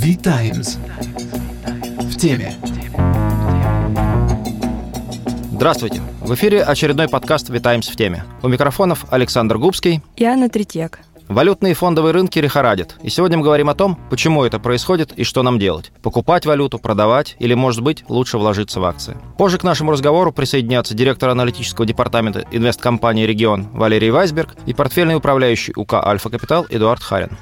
V-Times. В теме. Здравствуйте! В эфире очередной подкаст «Витаймс в теме». У микрофонов Александр Губский и Анна Третьяк. Валютные и фондовые рынки лихорадят. И сегодня мы говорим о том, почему это происходит и что нам делать. Покупать валюту, продавать или, может быть, лучше вложиться в акции. Позже к нашему разговору присоединятся директор аналитического департамента инвесткомпании «Регион» Валерий Вайсберг и портфельный управляющий УК «Альфа Капитал» Эдуард Харин.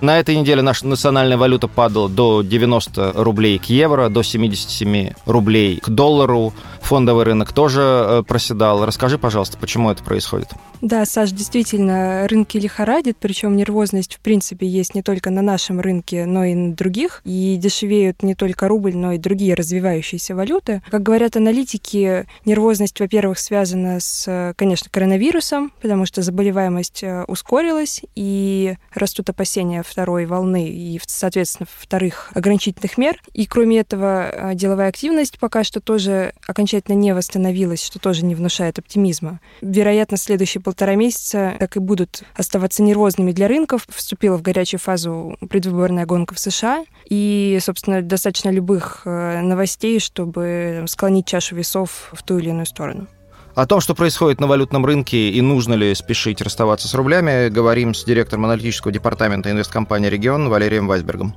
На этой неделе наша национальная валюта падала до 90 рублей к евро, до 77 рублей к доллару. Фондовый рынок тоже э, проседал. Расскажи, пожалуйста, почему это происходит? Да, Саш, действительно, рынки лихорадят, причем нервозность, в принципе, есть не только на нашем рынке, но и на других. И дешевеют не только рубль, но и другие развивающиеся валюты. Как говорят аналитики, нервозность, во-первых, связана с, конечно, коронавирусом, потому что заболеваемость э, ускорилась, и растут опасения второй волны и, соответственно, вторых ограничительных мер. И, кроме этого, э, деловая активность пока что тоже окончательно не восстановилась, что тоже не внушает оптимизма. Вероятно, следующий полтора месяца так и будут оставаться нервозными для рынков. Вступила в горячую фазу предвыборная гонка в США, и, собственно, достаточно любых э, новостей, чтобы склонить чашу весов в ту или иную сторону. О том, что происходит на валютном рынке и нужно ли спешить расставаться с рублями, говорим с директором аналитического департамента инвесткомпании «Регион» Валерием Вайсбергом.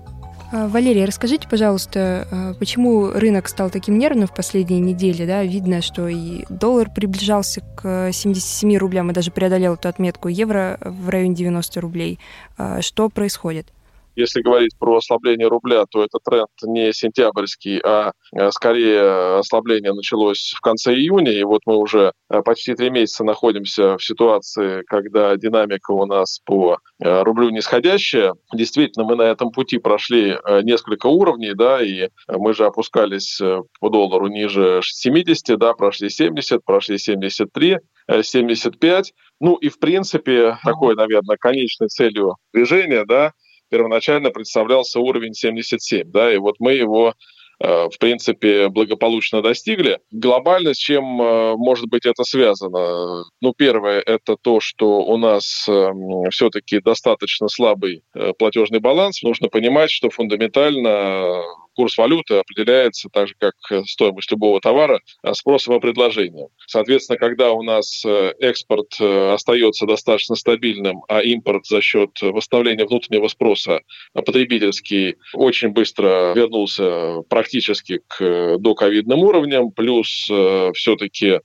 А, Валерия, расскажите, пожалуйста, а, почему рынок стал таким нервным в последние недели? Да? Видно, что и доллар приближался к 77 рублям и даже преодолел эту отметку евро в районе 90 рублей. А, что происходит? Если говорить про ослабление рубля, то это тренд не сентябрьский, а э, скорее ослабление началось в конце июня, и вот мы уже э, почти три месяца находимся в ситуации, когда динамика у нас по э, рублю нисходящая. Действительно, мы на этом пути прошли несколько уровней, да, и мы же опускались по доллару ниже 70, да, прошли 70, прошли 73, 75. Ну и, в принципе, такой, наверное, конечной целью движения, да, первоначально представлялся уровень 77, да, и вот мы его э, в принципе, благополучно достигли. Глобально с чем э, может быть это связано? Ну, первое, это то, что у нас эм, все-таки достаточно слабый э, платежный баланс. Нужно понимать, что фундаментально курс валюты определяется так же, как э, стоимость любого товара, э, спросом и предложением. Соответственно, когда у нас э, экспорт остается достаточно стабильным, а импорт за счет восстановления внутреннего спроса потребительский очень быстро вернулся практически к доковидным уровням, плюс все-таки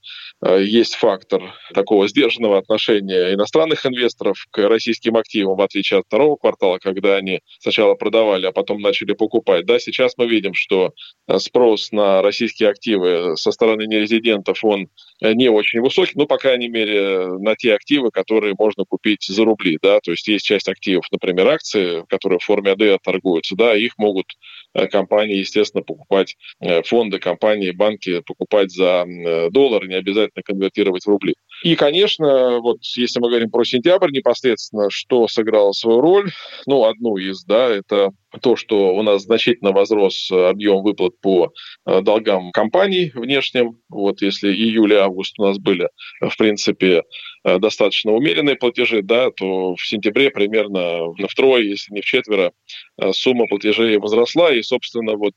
есть фактор такого сдержанного отношения иностранных инвесторов к российским активам, в отличие от второго квартала, когда они сначала продавали, а потом начали покупать. Да, сейчас мы видим, что э, спрос на российские активы со стороны нерезидентов, он э, не очень высокий, ну, по крайней мере, на те активы, которые можно купить за рубли, да, то есть есть часть активов, например, акции, которые в форме АДР торгуются, да, их могут э, компании, естественно, покупать, фонды, компании, банки покупать за доллар, не обязательно конвертировать в рубли. И, конечно, вот если мы говорим про сентябрь непосредственно, что сыграло свою роль, ну, одну из, да, это то, что у нас значительно возрос объем выплат по э, долгам компаний внешним. Вот если июль и август у нас были, в принципе, э, достаточно умеренные платежи, да, то в сентябре примерно втрое, если не в четверо, э, сумма платежей возросла. И, собственно, вот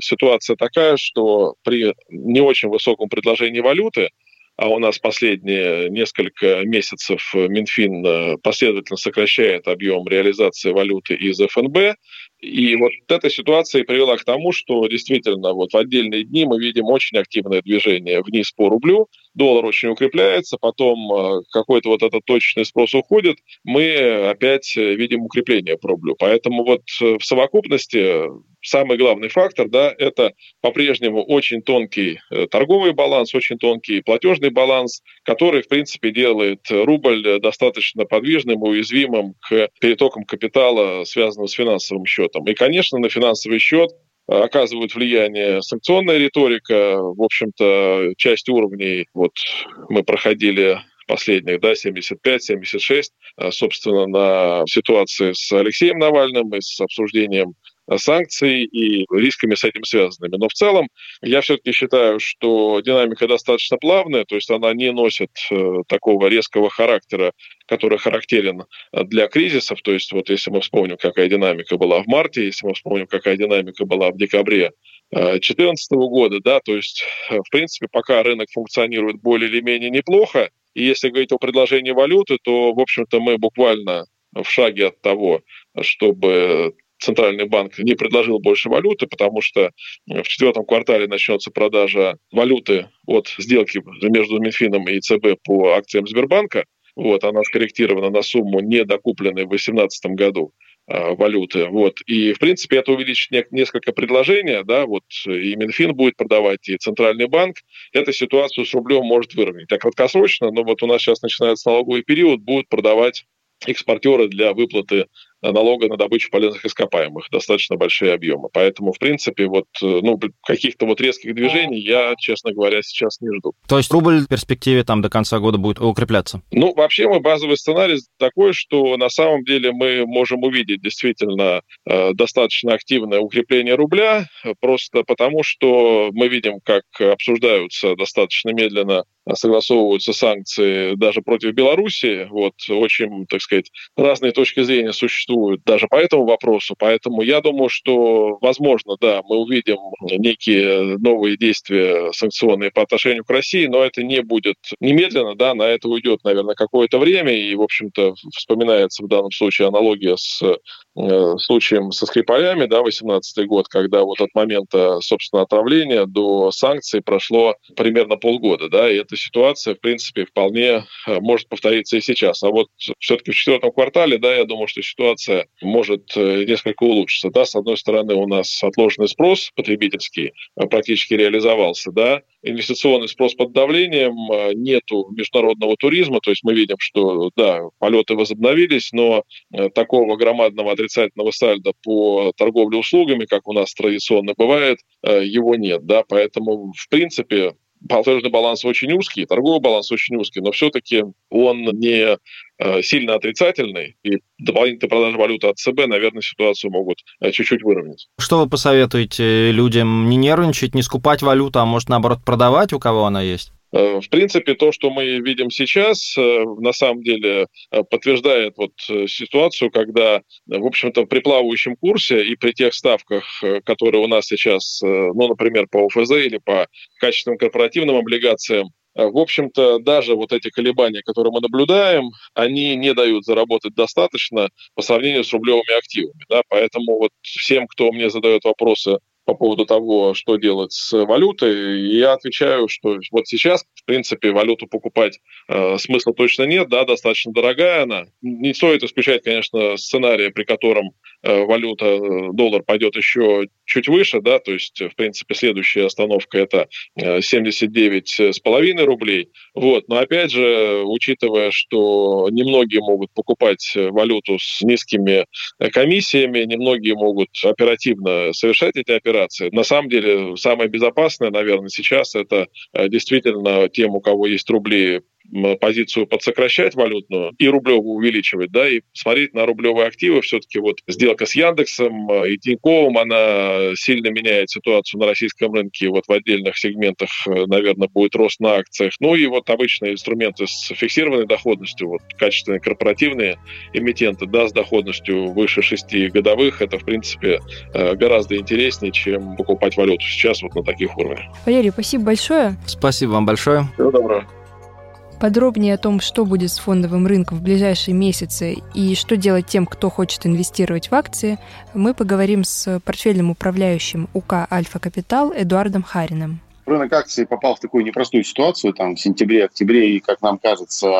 ситуация такая, что при не очень высоком предложении валюты а у нас последние несколько месяцев Минфин э, последовательно сокращает объем реализации валюты из ФНБ. И вот эта ситуация и привела к тому, что действительно вот в отдельные дни мы видим очень активное движение вниз по рублю, доллар очень укрепляется, потом э, какой-то вот этот точечный спрос уходит, мы опять видим укрепление по рублю. Поэтому вот э, в совокупности самый главный фактор, да, это по-прежнему очень тонкий э, торговый баланс, очень тонкий платежный баланс, который, в принципе, делает рубль достаточно подвижным и уязвимым к перетокам капитала, связанным с финансовым счетом. И, конечно, на финансовый счет оказывают влияние санкционная риторика. В общем-то, часть уровней вот мы проходили последних, да, 75-76, собственно, на ситуации с Алексеем Навальным и с обсуждением санкций и рисками с этим связанными. Но в целом я все-таки считаю, что динамика достаточно плавная, то есть она не носит э, такого резкого характера, который характерен для кризисов. То есть вот если мы вспомним, какая динамика была в марте, если мы вспомним, какая динамика была в декабре 2014 года, да, то есть, в принципе, пока рынок функционирует более или менее неплохо, и если говорить о предложении валюты, то, в общем-то, мы буквально в шаге от того, чтобы Центральный банк не предложил больше валюты, потому что в четвертом квартале начнется продажа валюты от сделки между Минфином и ЦБ по акциям Сбербанка. Вот, она скорректирована на сумму недокупленной в 2018 году а, валюты. Вот. И, в принципе, это увеличит несколько предложений, да, вот и Минфин будет продавать, и Центральный банк. Эта ситуацию с рублем может выровнять. Так краткосрочно, но вот у нас сейчас начинается налоговый период, будут продавать экспортеры для выплаты налога на добычу полезных ископаемых, достаточно большие объемы. Поэтому, в принципе, вот, э, ну, каких-то вот резких движений я, честно говоря, сейчас не жду. То есть рубль в перспективе там до конца года будет укрепляться? Ну, вообще мы базовый сценарий такой, что на самом деле мы можем увидеть действительно э, достаточно активное укрепление рубля, просто потому что мы видим, как обсуждаются достаточно медленно согласовываются санкции даже против Беларуси. Вот очень, так сказать, разные точки зрения существуют существуют даже по этому вопросу. Поэтому я думаю, что, возможно, да, мы увидим некие новые действия санкционные по отношению к России, но это не будет немедленно, да, на это уйдет, наверное, какое-то время. И, в общем-то, вспоминается в данном случае аналогия с э, случаем со Скрипалями, да, 18 год, когда вот от момента, собственно, отравления до санкций прошло примерно полгода, да, и эта ситуация, в принципе, вполне э, может повториться и сейчас. А вот все-таки в четвертом квартале, да, я думаю, что ситуация ситуация может э, несколько улучшиться. Да? С одной стороны, у нас отложенный спрос потребительский э, практически реализовался, да, инвестиционный спрос под давлением, э, нету международного туризма, то есть мы видим, что, да, полеты возобновились, но такого громадного отрицательного сальда по торговле услугами, как у нас традиционно бывает, его нет, да, поэтому, в принципе, платежный баланс очень узкий, торговый баланс очень узкий, но все-таки он не э, сильно отрицательный, и дополнительные продажи валюты от ЦБ, наверное, ситуацию могут э, чуть-чуть выровнять. Что вы посоветуете людям не нервничать, не скупать валюту, а может, наоборот, продавать, у кого она есть? Э, в принципе, то, что мы видим сейчас, э, на самом деле э, подтверждает вот ситуацию, когда, в общем-то, при плавающем курсе и при тех ставках, которые у нас сейчас, ну, например, по ОФЗ или по качественным корпоративным облигациям, в общем-то, даже вот эти колебания, которые мы наблюдаем, они не дают заработать достаточно по сравнению с рублевыми активами. Да? Поэтому вот всем, кто мне задает вопросы по поводу того, что делать с валютой, я отвечаю, что вот сейчас, в принципе, валюту покупать э, смысла точно нет, да, достаточно дорогая она. Не стоит исключать, конечно, сценария, при котором э, валюта, э, доллар пойдет еще чуть выше, да, то есть, в принципе, следующая остановка это 79,5 э, рублей. Вот. Но опять же, учитывая, что немногие могут покупать валюту с низкими э, комиссиями, немногие могут оперативно совершать эти операции. На самом деле, самое безопасное, наверное, сейчас это э, действительно тем, у кого есть рубли, позицию подсокращать валютную и рублевую увеличивать, да, и смотреть на рублевые активы. Все-таки вот сделка с Яндексом и Тиньковым, она сильно меняет ситуацию на российском рынке. Вот в отдельных сегментах, э, наверное, будет рост на акциях. Ну и вот обычные инструменты с фиксированной доходностью, вот качественные корпоративные эмитенты, да, с доходностью выше 6 годовых, это, в принципе, э, гораздо интереснее, чем покупать валюту сейчас вот на таких уровнях. Валерий, спасибо большое. Спасибо вам большое. Всего доброго. Подробнее о том, что будет с фондовым рынком в ближайшие месяцы и что делать тем, кто хочет инвестировать в акции, мы поговорим с портфельным управляющим УК «Альфа Капитал» Эдуардом Хариным. Рынок акций попал в такую непростую ситуацию, там, в сентябре-октябре, и, как нам кажется,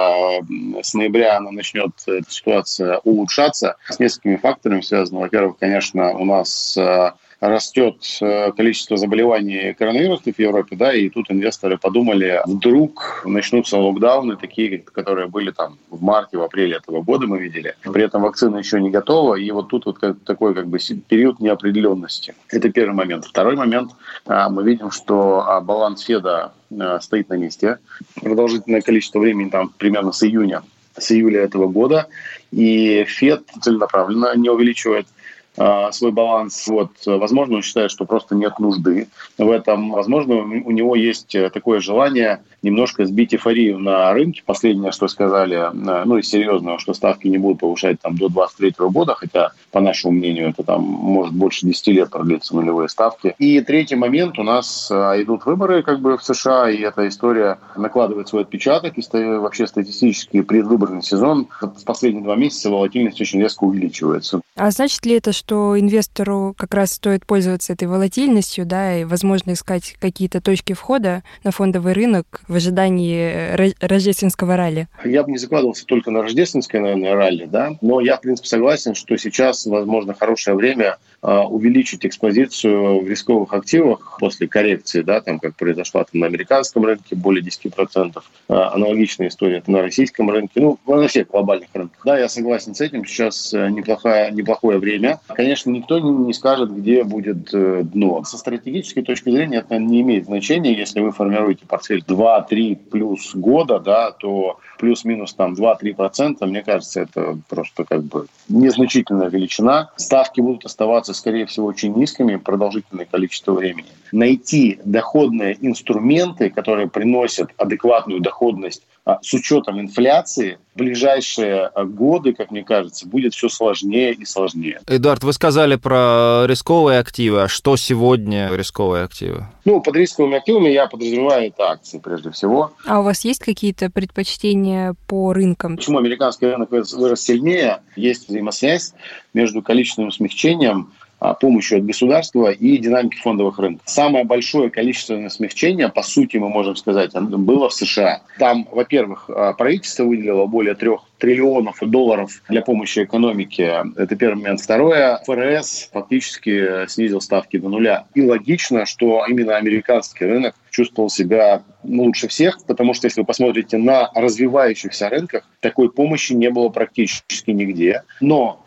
с ноября она начнет, эта ситуация, улучшаться с несколькими факторами связано. Во-первых, конечно, у нас э, растет э, количество заболеваний коронавирусом в Европе, да, и тут инвесторы подумали, вдруг начнутся локдауны, такие, которые были там в марте, в апреле этого года мы видели. При этом вакцина еще не готова, и вот тут вот такой как бы период неопределенности. Это первый момент. Второй момент, а, мы видим, что а, баланс Феда а, стоит на месте продолжительное количество времени, там примерно с июня, с июля этого года, и Фед целенаправленно не увеличивает свой баланс. Вот, возможно, он считает, что просто нет нужды в этом. Возможно, у него есть такое желание немножко сбить эйфорию на рынке. Последнее, что сказали, ну и серьезно, что ставки не будут повышать там до 2023 года, хотя, по нашему мнению, это там может больше 10 лет продлиться нулевые ставки. И третий момент, у нас идут выборы как бы в США, и эта история накладывает свой отпечаток, и вообще статистически предвыборный сезон в последние два месяца волатильность очень резко увеличивается. А значит ли это, что инвестору как раз стоит пользоваться этой волатильностью, да, и, возможно, искать какие-то точки входа на фондовый рынок в ожидании рождественского ралли? Я бы не закладывался только на рождественское, наверное, ралли, да, но я, в принципе, согласен, что сейчас, возможно, хорошее время увеличить экспозицию в рисковых активах после коррекции, да, там, как произошла там, на американском рынке, более 10%. А, аналогичная история на российском рынке, ну, на всех глобальных рынках. Да, я согласен с этим. Сейчас э, неплохое, неплохое время. Конечно, никто не скажет, где будет э, дно. Со стратегической точки зрения это не имеет значения. Если вы формируете портфель 2-3 плюс года, да, то плюс-минус там 2-3%, мне кажется, это просто как бы незначительная величина. Ставки будут оставаться, скорее всего, очень низкими продолжительное количество времени. Найти доходные инструменты, которые приносят адекватную доходность а, с учетом инфляции в ближайшие а, годы, как мне кажется, будет все сложнее и сложнее. Эдуард, вы сказали про рисковые активы. А что сегодня рисковые активы? Ну, под рисковыми активами я подразумеваю это акции прежде всего. А у вас есть какие-то предпочтения по рынкам? Почему американский рынок вырос сильнее? Есть взаимосвязь между количественным смягчением помощью от государства и динамики фондовых рынков. Самое большое количественное смягчение, по сути, мы можем сказать, было в США. Там, во-первых, а, правительство выделило более трех триллионов долларов для помощи экономике. Это первый момент. Второе, ФРС фактически снизил ставки до нуля. И логично, что именно американский рынок чувствовал себя лучше всех, потому что если вы посмотрите на развивающихся рынках, такой помощи не было практически нигде. Но а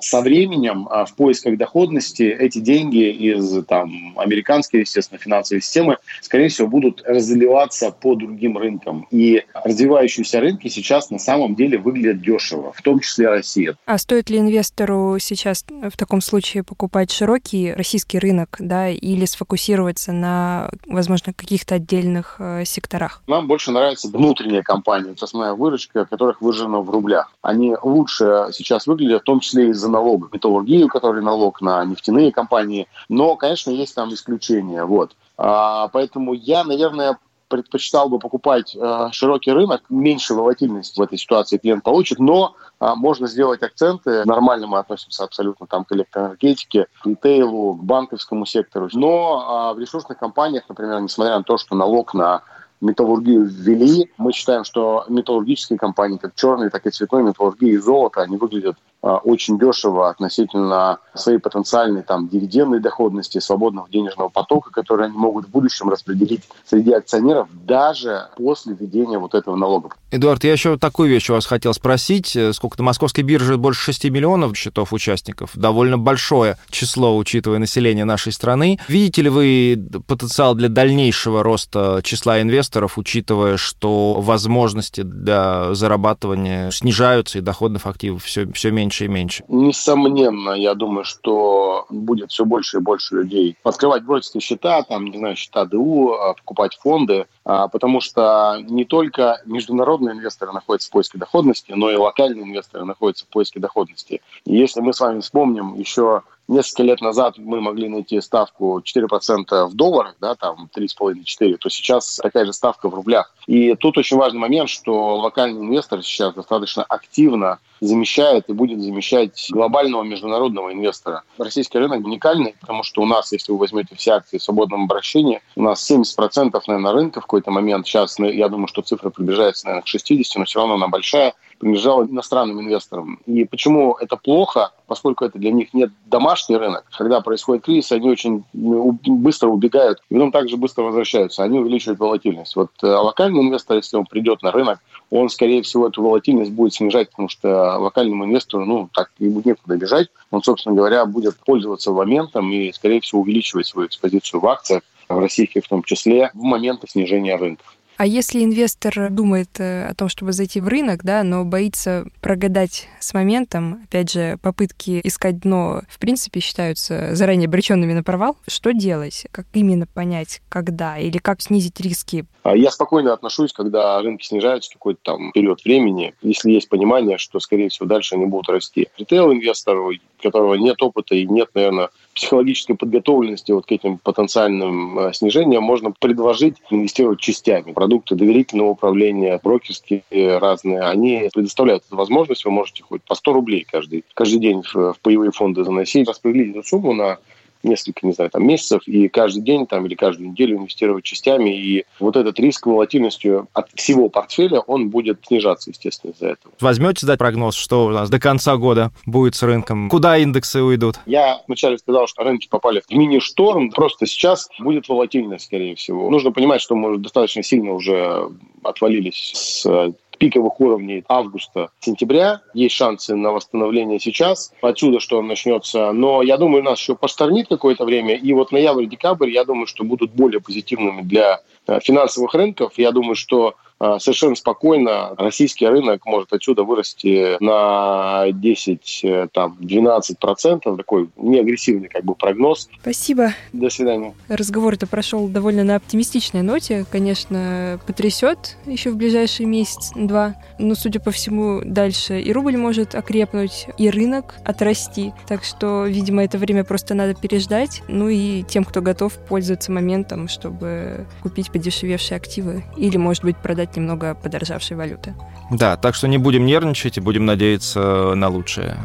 со временем а, в поисках доходности эти деньги из там, американской, естественно, финансовой системы, скорее всего, будут разливаться по другим рынкам. И развивающиеся рынки сейчас на самом деле выглядят дешево, в том числе Россия. А стоит ли инвестору сейчас в таком случае покупать широкий российский рынок, да, или сфокусироваться на, возможно, каких-то отдельных э, секторах? Нам больше нравятся внутренние компании, основная выручка которых выражена в рублях. Они лучше сейчас выглядят, в том числе и из-за налога. Металлургию, который налог на нефтяные компании. Но, конечно, есть там исключения. Вот. А, поэтому я, наверное, предпочитал бы покупать э, широкий рынок, меньше волатильности в этой ситуации клиент получит, но э, можно сделать акценты. Нормально мы относимся абсолютно там к электроэнергетике, к ритейлу, к банковскому сектору. Но э, в ресурсных компаниях, например, несмотря на то, что налог на металлургию ввели. Мы считаем, что металлургические компании, как черные, так и цветной металлургии и золото, они выглядят очень дешево относительно своей потенциальной там, дивидендной доходности, свободного денежного потока, который они могут в будущем распределить среди акционеров даже после введения вот этого налога. Эдуард, я еще такую вещь у вас хотел спросить. Сколько на московской бирже больше 6 миллионов счетов участников. Довольно большое число, учитывая население нашей страны. Видите ли вы потенциал для дальнейшего роста числа инвесторов, учитывая, что возможности для зарабатывания снижаются и доходных активов все, все меньше меньше и меньше? Несомненно, я думаю, что будет все больше и больше людей открывать брокерские счета, там, не знаю, счета ДУ, а, покупать фонды, а, потому что не только международные инвесторы находятся в поиске доходности, но и локальные инвесторы находятся в поиске доходности. И если мы с вами вспомним еще несколько лет назад мы могли найти ставку 4% в долларах, да, там 3,5-4, то сейчас такая же ставка в рублях. И тут очень важный момент, что локальный инвестор сейчас достаточно активно замещает и будет замещать глобального международного инвестора. Российский рынок уникальный, потому что у нас, если вы возьмете все акции в свободном обращении, у нас 70% наверное, рынка в какой-то момент, сейчас я думаю, что цифра приближается, наверное, к 60, но все равно она большая, принадлежала иностранным инвесторам. И почему это плохо? Поскольку это для них нет домашний рынок. Когда происходит кризис, они очень быстро убегают и потом также быстро возвращаются. Они увеличивают волатильность. Вот э, локальный инвестор, если он придет на рынок, он, скорее всего, эту волатильность будет снижать, потому что локальному инвестору, ну, так ему некуда бежать. Он, собственно говоря, будет пользоваться моментом и, скорее всего, увеличивать свою экспозицию в акциях, в российских в том числе, в моменты снижения рынков. А если инвестор думает э, о том, чтобы зайти в рынок, да, но боится прогадать с моментом, опять же, попытки искать дно, в принципе, считаются заранее обреченными на провал, что делать? Как именно понять, когда? Или как снизить риски? А я спокойно отношусь, когда рынки снижаются какой-то там период времени, если есть понимание, что, скорее всего, дальше они будут расти. Ритейл-инвестору, у которого нет опыта и нет, наверное, психологической подготовленности вот к этим потенциальным э, снижениям можно предложить инвестировать частями. Продукты доверительного управления, брокерские разные, они предоставляют эту возможность. Вы можете хоть по 100 рублей каждый, каждый день в, паевые фонды заносить, распределить эту сумму на несколько, не знаю, там, месяцев, и каждый день там, или каждую неделю инвестировать частями. И вот этот риск волатильностью от всего портфеля, он будет снижаться, естественно, из-за этого. Возьмете дать прогноз, что у нас до конца года будет с рынком? Куда индексы уйдут? Я вначале сказал, что рынки попали в мини-шторм. Просто сейчас будет волатильность, скорее всего. Нужно понимать, что мы достаточно сильно уже отвалились с пиковых уровней августа-сентября. Есть шансы на восстановление сейчас. Отсюда что начнется. Но я думаю, нас еще посторнит какое-то время. И вот ноябрь-декабрь, я думаю, что будут более позитивными для э, финансовых рынков. Я думаю, что совершенно спокойно российский рынок может отсюда вырасти на 10-12%. Э, Такой неагрессивный как бы прогноз. Спасибо. До свидания. Разговор это прошел довольно на оптимистичной ноте. Конечно, потрясет еще в ближайший месяц-два. Но, судя по всему, дальше и рубль может окрепнуть, и рынок отрасти. Так что, видимо, это время просто надо переждать. Ну и тем, кто готов пользоваться моментом, чтобы купить подешевевшие активы или, может быть, продать продать немного подорожавшей валюты. Да, так что не будем нервничать и будем надеяться на лучшее.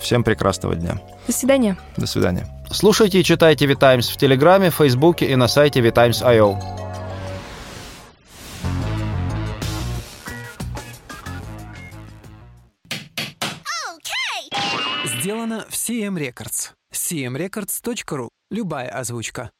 Всем прекрасного дня. До свидания. До свидания. Слушайте и читайте Витаймс в Телеграме, Фейсбуке и на сайте VTimes.io. Сделано в CM Records. cmrecords.ru. Любая озвучка.